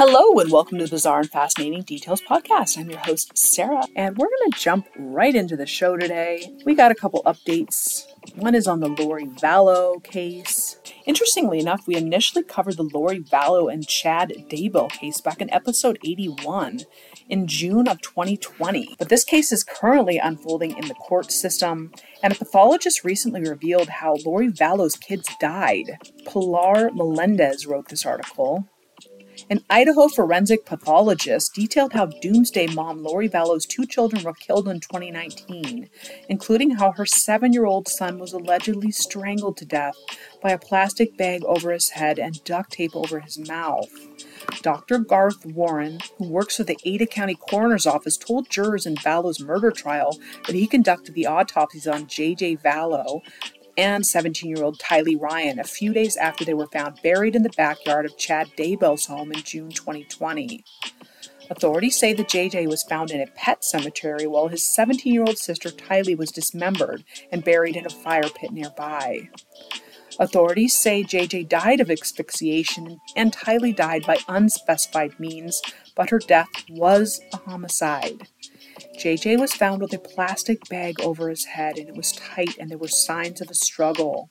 Hello, and welcome to the Bizarre and Fascinating Details podcast. I'm your host, Sarah, and we're going to jump right into the show today. We got a couple updates. One is on the Lori Vallow case. Interestingly enough, we initially covered the Lori Vallow and Chad Daybell case back in episode 81 in June of 2020. But this case is currently unfolding in the court system, and a pathologist recently revealed how Lori Vallow's kids died. Pilar Melendez wrote this article. An Idaho forensic pathologist detailed how doomsday mom Lori Vallow's two children were killed in 2019, including how her seven year old son was allegedly strangled to death by a plastic bag over his head and duct tape over his mouth. Dr. Garth Warren, who works for the Ada County Coroner's Office, told jurors in Vallow's murder trial that he conducted the autopsies on J.J. Vallow, and 17 year old Tylee Ryan a few days after they were found buried in the backyard of Chad Daybell's home in June 2020. Authorities say that JJ was found in a pet cemetery while his 17 year old sister Tylee was dismembered and buried in a fire pit nearby. Authorities say JJ died of asphyxiation and Tylee died by unspecified means, but her death was a homicide. JJ was found with a plastic bag over his head and it was tight and there were signs of a struggle.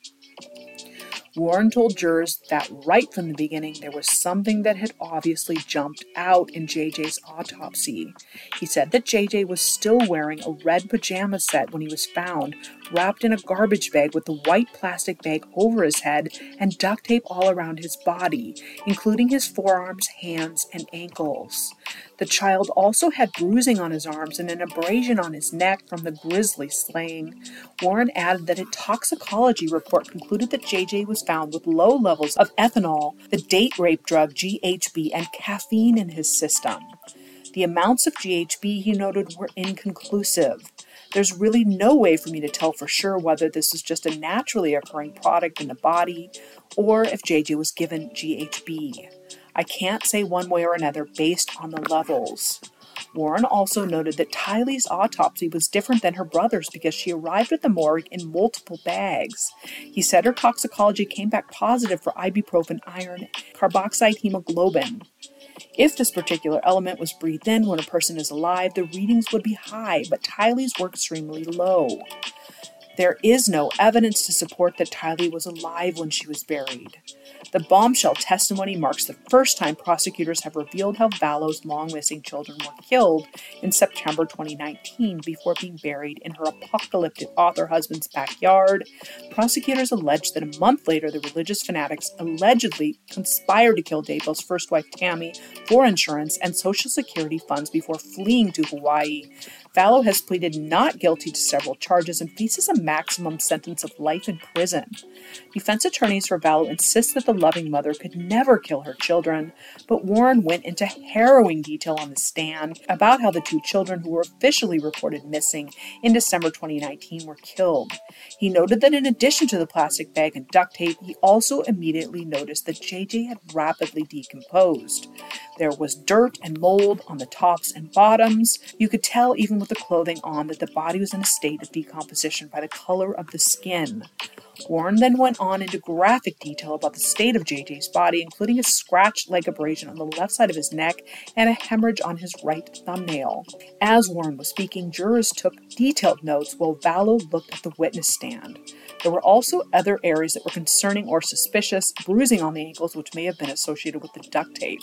Warren told jurors that right from the beginning there was something that had obviously jumped out in JJ's autopsy. He said that JJ was still wearing a red pajama set when he was found, wrapped in a garbage bag with the white plastic bag over his head and duct tape all around his body, including his forearms, hands, and ankles. The child also had bruising on his arms and an abrasion on his neck from the grisly slaying. Warren added that a toxicology report concluded that JJ was found with low levels of ethanol, the date rape drug GHB, and caffeine in his system. The amounts of GHB, he noted, were inconclusive. There's really no way for me to tell for sure whether this is just a naturally occurring product in the body or if JJ was given GHB. I can't say one way or another based on the levels. Warren also noted that Tylee's autopsy was different than her brother's because she arrived at the morgue in multiple bags. He said her toxicology came back positive for ibuprofen, iron, carboxyhemoglobin. If this particular element was breathed in when a person is alive, the readings would be high, but Tylee's were extremely low. There is no evidence to support that Tylee was alive when she was buried. The bombshell testimony marks the first time prosecutors have revealed how Vallow's long missing children were killed in September 2019 before being buried in her apocalyptic author husband's backyard. Prosecutors allege that a month later, the religious fanatics allegedly conspired to kill Daybell's first wife Tammy for insurance and Social Security funds before fleeing to Hawaii. Vallow has pleaded not guilty to several charges and faces a maximum sentence of life in prison. Defense attorneys for Vallow insist that the loving mother could never kill her children, but Warren went into harrowing detail on the stand about how the two children who were officially reported missing in December 2019 were killed. He noted that in addition to the plastic bag and duct tape, he also immediately noticed that JJ had rapidly decomposed. There was dirt and mold on the tops and bottoms. You could tell, even with the clothing on, that the body was in a state of decomposition by the color of the skin. Warren then went on into graphic detail about the state of JJ's body, including a scratched leg abrasion on the left side of his neck and a hemorrhage on his right thumbnail. As Warren was speaking, jurors took detailed notes while Vallow looked at the witness stand. There were also other areas that were concerning or suspicious, bruising on the ankles, which may have been associated with the duct tape.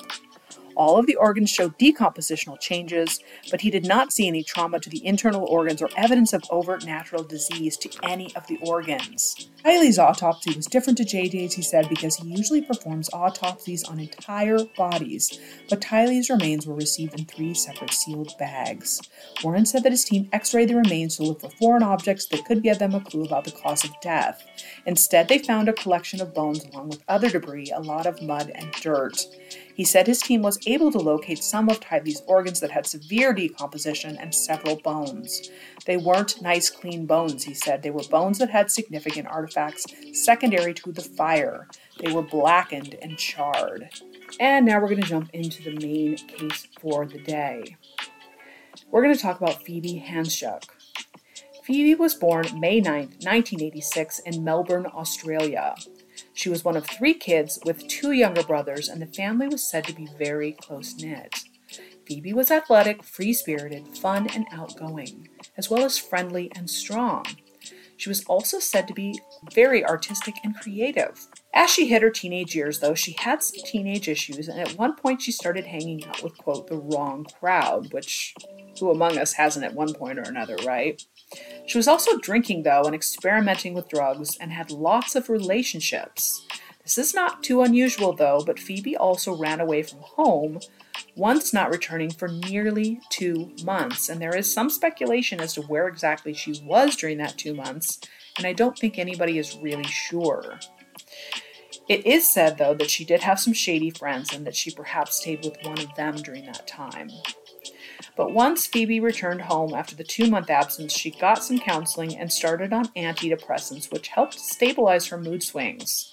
All of the organs showed decompositional changes, but he did not see any trauma to the internal organs or evidence of overt natural disease to any of the organs. Tylee's autopsy was different to JJ's, he said, because he usually performs autopsies on entire bodies, but Tylee's remains were received in three separate sealed bags. Warren said that his team x rayed the remains to look for foreign objects that could give them a clue about the cause of death. Instead, they found a collection of bones along with other debris, a lot of mud and dirt. He said his team was able to locate some of Tylee's organs that had severe decomposition and several bones. They weren't nice, clean bones, he said. They were bones that had significant artifacts secondary to the fire. They were blackened and charred. And now we're going to jump into the main case for the day. We're going to talk about Phoebe Handsjuk. Phoebe was born May 9, 1986, in Melbourne, Australia. She was one of three kids with two younger brothers, and the family was said to be very close knit. Phoebe was athletic, free spirited, fun, and outgoing, as well as friendly and strong. She was also said to be very artistic and creative. As she hit her teenage years, though, she had some teenage issues, and at one point she started hanging out with, quote, the wrong crowd, which who among us hasn't at one point or another, right? She was also drinking, though, and experimenting with drugs, and had lots of relationships. This is not too unusual, though, but Phoebe also ran away from home, once not returning for nearly two months. And there is some speculation as to where exactly she was during that two months, and I don't think anybody is really sure. It is said, though, that she did have some shady friends and that she perhaps stayed with one of them during that time. But once Phoebe returned home after the two month absence, she got some counseling and started on antidepressants, which helped stabilize her mood swings.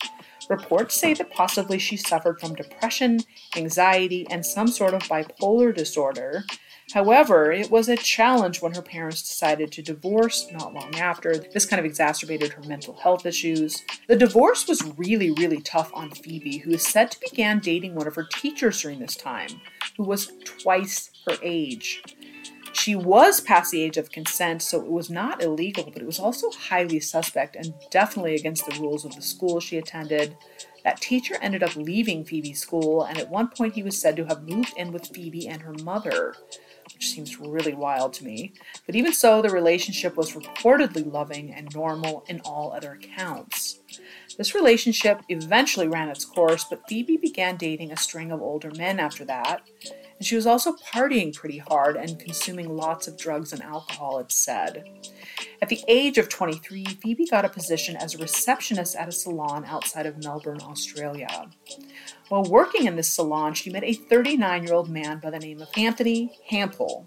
Reports say that possibly she suffered from depression, anxiety, and some sort of bipolar disorder. However, it was a challenge when her parents decided to divorce not long after. This kind of exacerbated her mental health issues. The divorce was really, really tough on Phoebe, who is said to began dating one of her teachers during this time, who was twice her age. She was past the age of consent, so it was not illegal, but it was also highly suspect and definitely against the rules of the school she attended. That teacher ended up leaving Phoebe's school, and at one point he was said to have moved in with Phoebe and her mother, which seems really wild to me. But even so, the relationship was reportedly loving and normal in all other accounts. This relationship eventually ran its course, but Phoebe began dating a string of older men after that. And she was also partying pretty hard and consuming lots of drugs and alcohol, it's said. At the age of 23, Phoebe got a position as a receptionist at a salon outside of Melbourne, Australia. While working in this salon, she met a 39 year old man by the name of Anthony Hampel.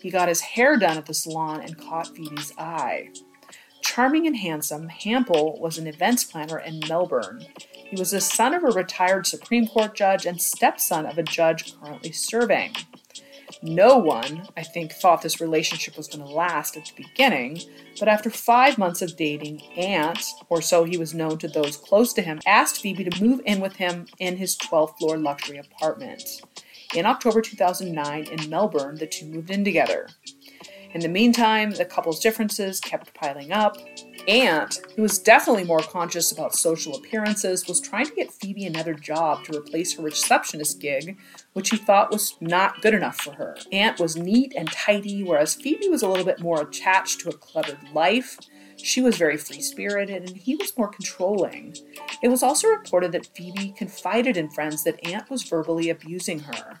He got his hair done at the salon and caught Phoebe's eye. Charming and handsome, Hampel was an events planner in Melbourne. He was the son of a retired Supreme Court judge and stepson of a judge currently serving. No one, I think, thought this relationship was going to last at the beginning, but after five months of dating, Ant, or so he was known to those close to him, asked Phoebe to move in with him in his 12th floor luxury apartment. In October 2009, in Melbourne, the two moved in together. In the meantime, the couple's differences kept piling up. Ant, who was definitely more conscious about social appearances, was trying to get Phoebe another job to replace her receptionist gig, which he thought was not good enough for her. Ant was neat and tidy, whereas Phoebe was a little bit more attached to a cluttered life. She was very free spirited, and he was more controlling. It was also reported that Phoebe confided in friends that Ant was verbally abusing her.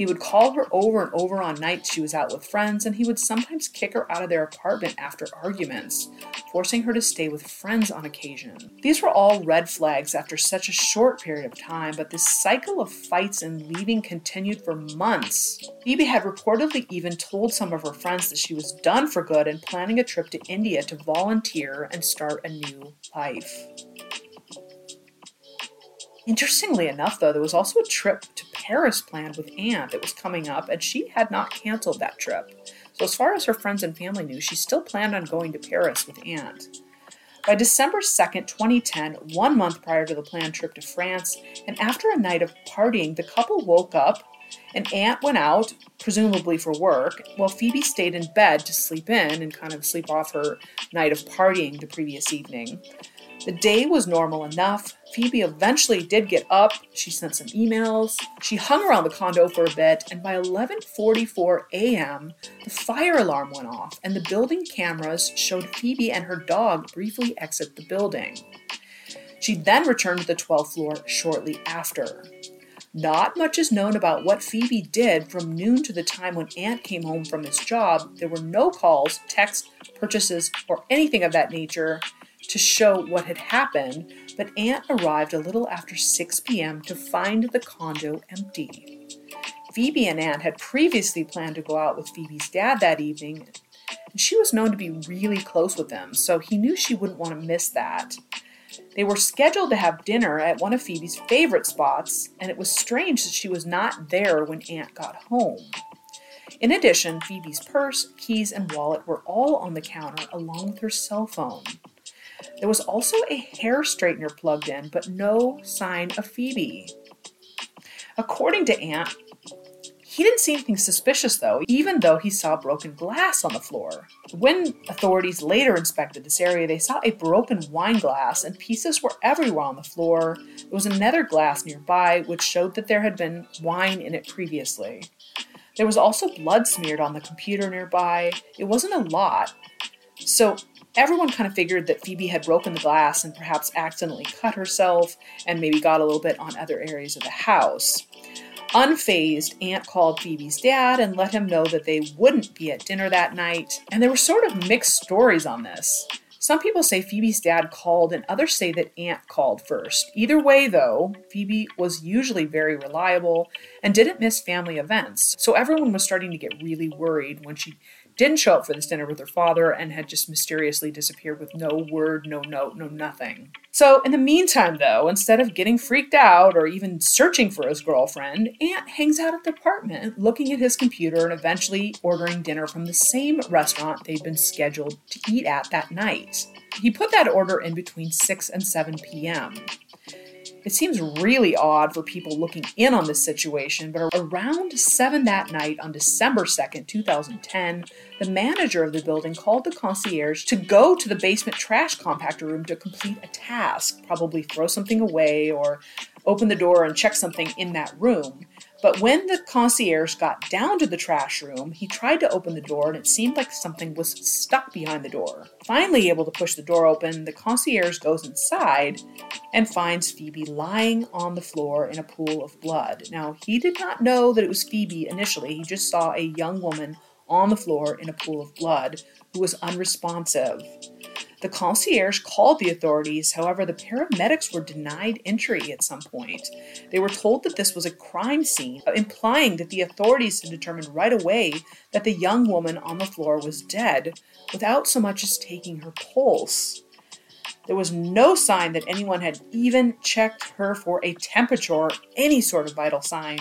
He would call her over and over on nights she was out with friends, and he would sometimes kick her out of their apartment after arguments, forcing her to stay with friends on occasion. These were all red flags after such a short period of time, but this cycle of fights and leaving continued for months. Phoebe had reportedly even told some of her friends that she was done for good and planning a trip to India to volunteer and start a new life. Interestingly enough, though, there was also a trip to Paris planned with Ant that was coming up, and she had not canceled that trip. So, as far as her friends and family knew, she still planned on going to Paris with Ant. By December 2nd, 2010, one month prior to the planned trip to France, and after a night of partying, the couple woke up and Ant went out, presumably for work, while Phoebe stayed in bed to sleep in and kind of sleep off her night of partying the previous evening. The day was normal enough. Phoebe eventually did get up. She sent some emails. She hung around the condo for a bit, and by 11:44 a.m., the fire alarm went off, and the building cameras showed Phoebe and her dog briefly exit the building. She then returned to the 12th floor shortly after. Not much is known about what Phoebe did from noon to the time when Ant came home from his job. There were no calls, texts, purchases, or anything of that nature, to show what had happened, but Ant arrived a little after 6 p.m. to find the condo empty. Phoebe and Ant had previously planned to go out with Phoebe's dad that evening, and she was known to be really close with him, so he knew she wouldn't want to miss that. They were scheduled to have dinner at one of Phoebe's favorite spots, and it was strange that she was not there when Ant got home. In addition, Phoebe's purse, keys, and wallet were all on the counter along with her cell phone. There was also a hair straightener plugged in, but no sign of Phoebe. According to Ant, he didn't see anything suspicious though, even though he saw broken glass on the floor. When authorities later inspected this area, they saw a broken wine glass and pieces were everywhere on the floor. There was another glass nearby, which showed that there had been wine in it previously. There was also blood smeared on the computer nearby. It wasn't a lot. So everyone kind of figured that Phoebe had broken the glass and perhaps accidentally cut herself and maybe got a little bit on other areas of the house. Unfazed, Ant called Phoebe's dad and let him know that they wouldn't be at dinner that night, and there were sort of mixed stories on this. Some people say Phoebe's dad called, and others say that Ant called first. Either way, though, Phoebe was usually very reliable and didn't miss family events, so everyone was starting to get really worried when she didn't show up for this dinner with her father and had just mysteriously disappeared with no word, no note, no nothing. So, in the meantime, though, instead of getting freaked out or even searching for his girlfriend, Ant hangs out at the apartment looking at his computer and eventually ordering dinner from the same restaurant they'd been scheduled to eat at that night. He put that order in between 6 and 7 p.m. It seems really odd for people looking in on this situation, but around 7 that night on December 2nd, 2010, the manager of the building called the concierge to go to the basement trash compactor room to complete a task, probably throw something away or open the door and check something in that room. But when the concierge got down to the trash room, he tried to open the door and it seemed like something was stuck behind the door. Finally able to push the door open, the concierge goes inside and finds Phoebe lying on the floor in a pool of blood. Now, he did not know that it was Phoebe initially, he just saw a young woman on the floor in a pool of blood who was unresponsive. The concierge called the authorities, however, the paramedics were denied entry at some point. They were told that this was a crime scene, implying that the authorities had determined right away that the young woman on the floor was dead without so much as taking her pulse. There was no sign that anyone had even checked her for a temperature or any sort of vital sign.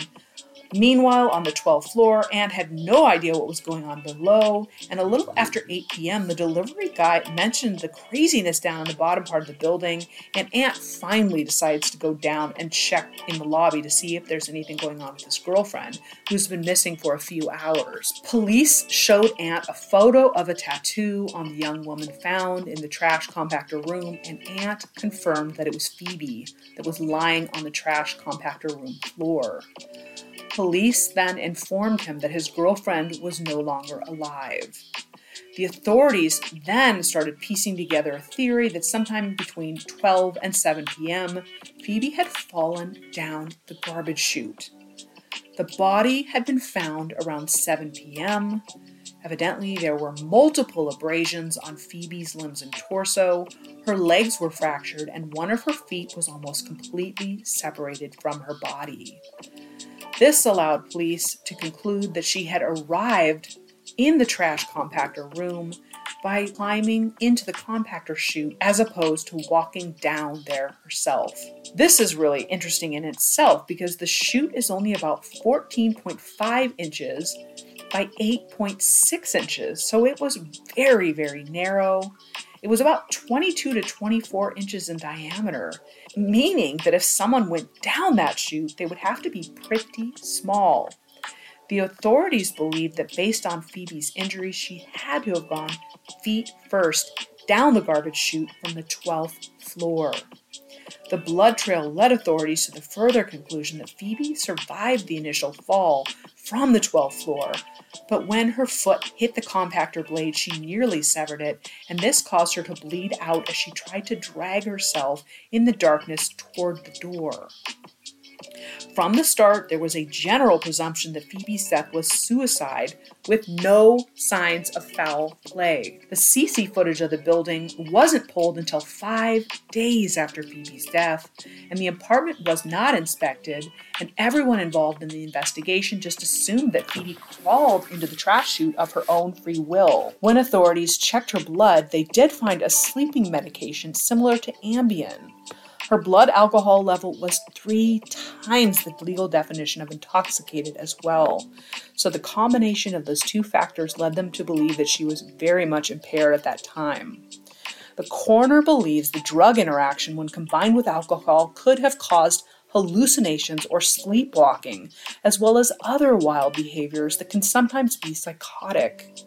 Meanwhile, on the 12th floor, Ant had no idea what was going on below, and a little after 8 p.m., the delivery guy mentioned the craziness down in the bottom part of the building, and Ant finally decides to go down and check in the lobby to see if there's anything going on with his girlfriend, who's been missing for a few hours. Police showed Ant a photo of a tattoo on the young woman found in the trash compactor room, and Ant confirmed that it was Phoebe that was lying on the trash compactor room floor. Police then informed him that his girlfriend was no longer alive. The authorities then started piecing together a theory that sometime between 12 and 7 p.m., Phoebe had fallen down the garbage chute. The body had been found around 7 p.m. Evidently, there were multiple abrasions on Phoebe's limbs and torso. Her legs were fractured, and one of her feet was almost completely separated from her body. This allowed police to conclude that she had arrived in the trash compactor room by climbing into the compactor chute as opposed to walking down there herself. This is really interesting in itself because the chute is only about 14.5 inches by 8.6 inches, so it was very, very narrow. It was about 22 to 24 inches in diameter, meaning that if someone went down that chute, they would have to be pretty small. The authorities believed that based on Phoebe's injuries, she had to have gone feet first down the garbage chute from the 12th floor. The blood trail led authorities to the further conclusion that Phoebe survived the initial fall from the 12th floor, but when her foot hit the compactor blade, she nearly severed it, and this caused her to bleed out as she tried to drag herself in the darkness toward the door. From the start, there was a general presumption that Phoebe's death was suicide with no signs of foul play. The CC footage of the building wasn't pulled until five days after Phoebe's death, and the apartment was not inspected, and everyone involved in the investigation just assumed that Phoebe crawled into the trash chute of her own free will. When authorities checked her blood, they did find a sleeping medication similar to Ambien. Her blood alcohol level was three times the legal definition of intoxicated as well. So the combination of those two factors led them to believe that she was very much impaired at that time. The coroner believes the drug interaction, when combined with alcohol, could have caused hallucinations or sleepwalking, as well as other wild behaviors that can sometimes be psychotic.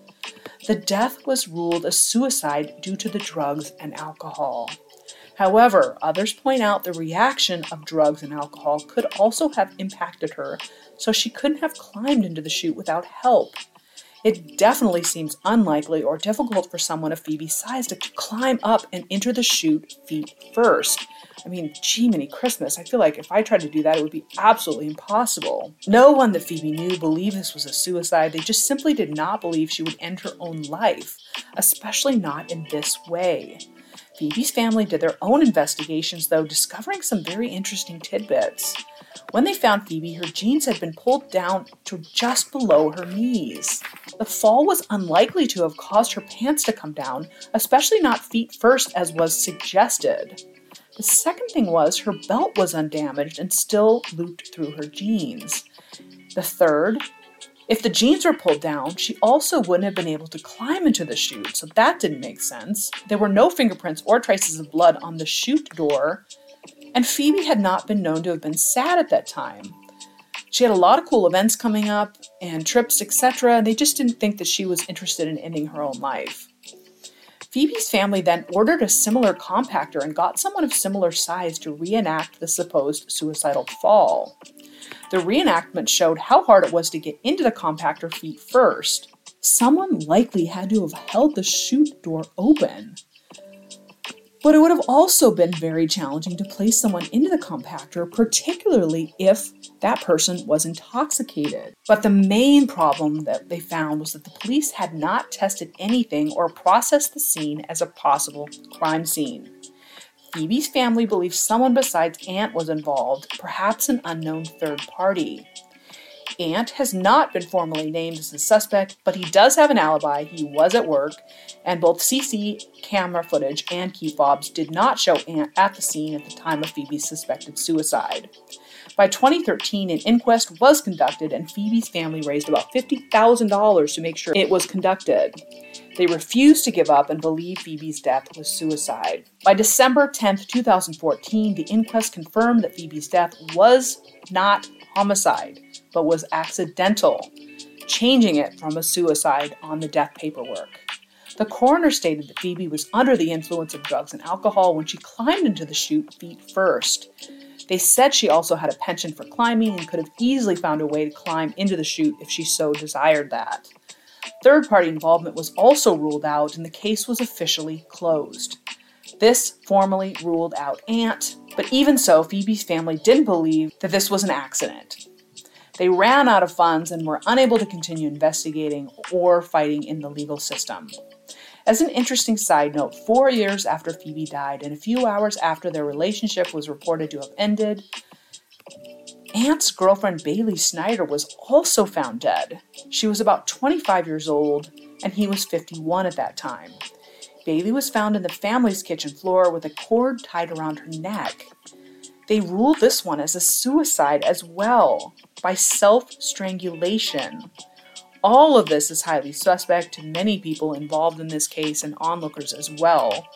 The death was ruled a suicide due to the drugs and alcohol. However, others point out the reaction of drugs and alcohol could also have impacted her, so she couldn't have climbed into the chute without help. It definitely seems unlikely or difficult for someone of Phoebe's size to climb up and enter the chute feet first. I mean, gee, many Christmas. I feel like if I tried to do that, it would be absolutely impossible. No one that Phoebe knew believed this was a suicide. They just simply did not believe she would end her own life, especially not in this way. Phoebe's family did their own investigations, though, discovering some very interesting tidbits. When they found Phoebe, her jeans had been pulled down to just below her knees. The fall was unlikely to have caused her pants to come down, especially not feet first as was suggested. The second thing was her belt was undamaged and still looped through her jeans. The third, if the jeans were pulled down, she also wouldn't have been able to climb into the chute, so that didn't make sense. There were no fingerprints or traces of blood on the chute door, and Phoebe had not been known to have been sad at that time. She had a lot of cool events coming up and trips, etc., and they just didn't think that she was interested in ending her own life. Phoebe's family then ordered a similar compactor and got someone of similar size to reenact the supposed suicidal fall. The reenactment showed how hard it was to get into the compactor feet first. Someone likely had to have held the chute door open. But it would have also been very challenging to place someone into the compactor, particularly if that person was intoxicated. But the main problem that they found was that the police had not tested anything or processed the scene as a possible crime scene. Phoebe's family believes someone besides Ant was involved, perhaps an unknown third party. Ant has not been formally named as a suspect, but he does have an alibi. He was at work, and both CC camera footage and key fobs did not show Ant at the scene at the time of Phoebe's suspected suicide. By 2013, an inquest was conducted, and Phoebe's family raised about $50,000 to make sure it was conducted. They refused to give up and believe Phoebe's death was suicide. By December 10, 2014, the inquest confirmed that Phoebe's death was not homicide but was accidental, changing it from a suicide on the death paperwork. The coroner stated that Phoebe was under the influence of drugs and alcohol when she climbed into the chute feet first. They said she also had a penchant for climbing and could have easily found a way to climb into the chute if she so desired that. Third party involvement was also ruled out and the case was officially closed. This formally ruled out Ant, but even so, Phoebe's family didn't believe that this was an accident. They ran out of funds and were unable to continue investigating or fighting in the legal system. As an interesting side note, four years after Phoebe died and a few hours after their relationship was reported to have ended, Ant's girlfriend Bailey Snyder was also found dead. She was about 25 years old and he was 51 at that time. Bailey was found in the family's kitchen floor with a cord tied around her neck. They ruled this one as a suicide as well by self strangulation. All of this is highly suspect to many people involved in this case and onlookers as well.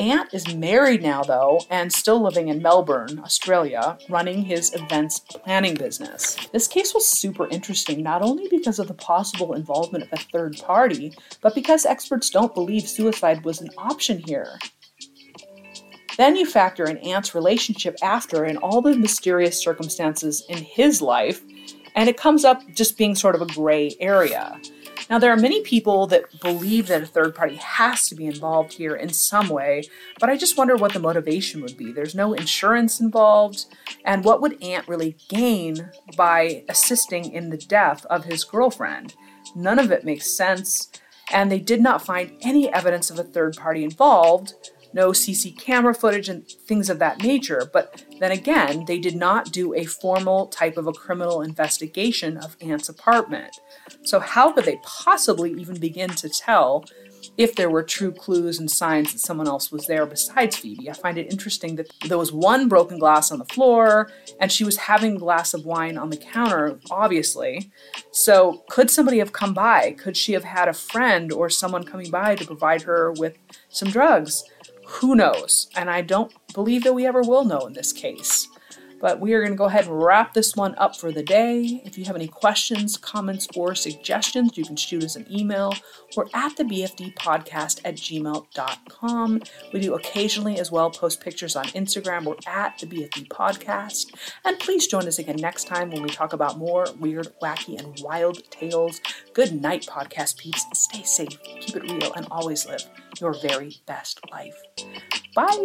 Ant is married now, though, and still living in Melbourne, Australia, running his events planning business. This case was super interesting, not only because of the possible involvement of a third party, but because experts don't believe suicide was an option here. Then you factor in Ant's relationship after and all the mysterious circumstances in his life, and it comes up just being sort of a gray area. Now, there are many people that believe that a third party has to be involved here in some way, but I just wonder what the motivation would be. There's no insurance involved, and what would Ant really gain by assisting in the death of his girlfriend? None of it makes sense, and they did not find any evidence of a third party involved, no CC camera footage and things of that nature. But then again, they did not do a formal type of a criminal investigation of Ant's apartment. So, how could they possibly even begin to tell if there were true clues and signs that someone else was there besides Phoebe. I find it interesting that there was one broken glass on the floor and she was having a glass of wine on the counter, obviously. So, could somebody have come by? Could she have had a friend or someone coming by to provide her with some drugs? Who knows? And I don't believe that we ever will know in this case. But we are going to go ahead and wrap this one up for the day. If you have any questions, comments, or suggestions, you can shoot us an email. We're at the BFD podcast at gmail.com. We do occasionally as well post pictures on Instagram. We're at the BFD podcast. And please join us again next time when we talk about more weird, wacky, and wild tales. Good night, podcast peeps. Stay safe, keep it real, and always live your very best life. Bye.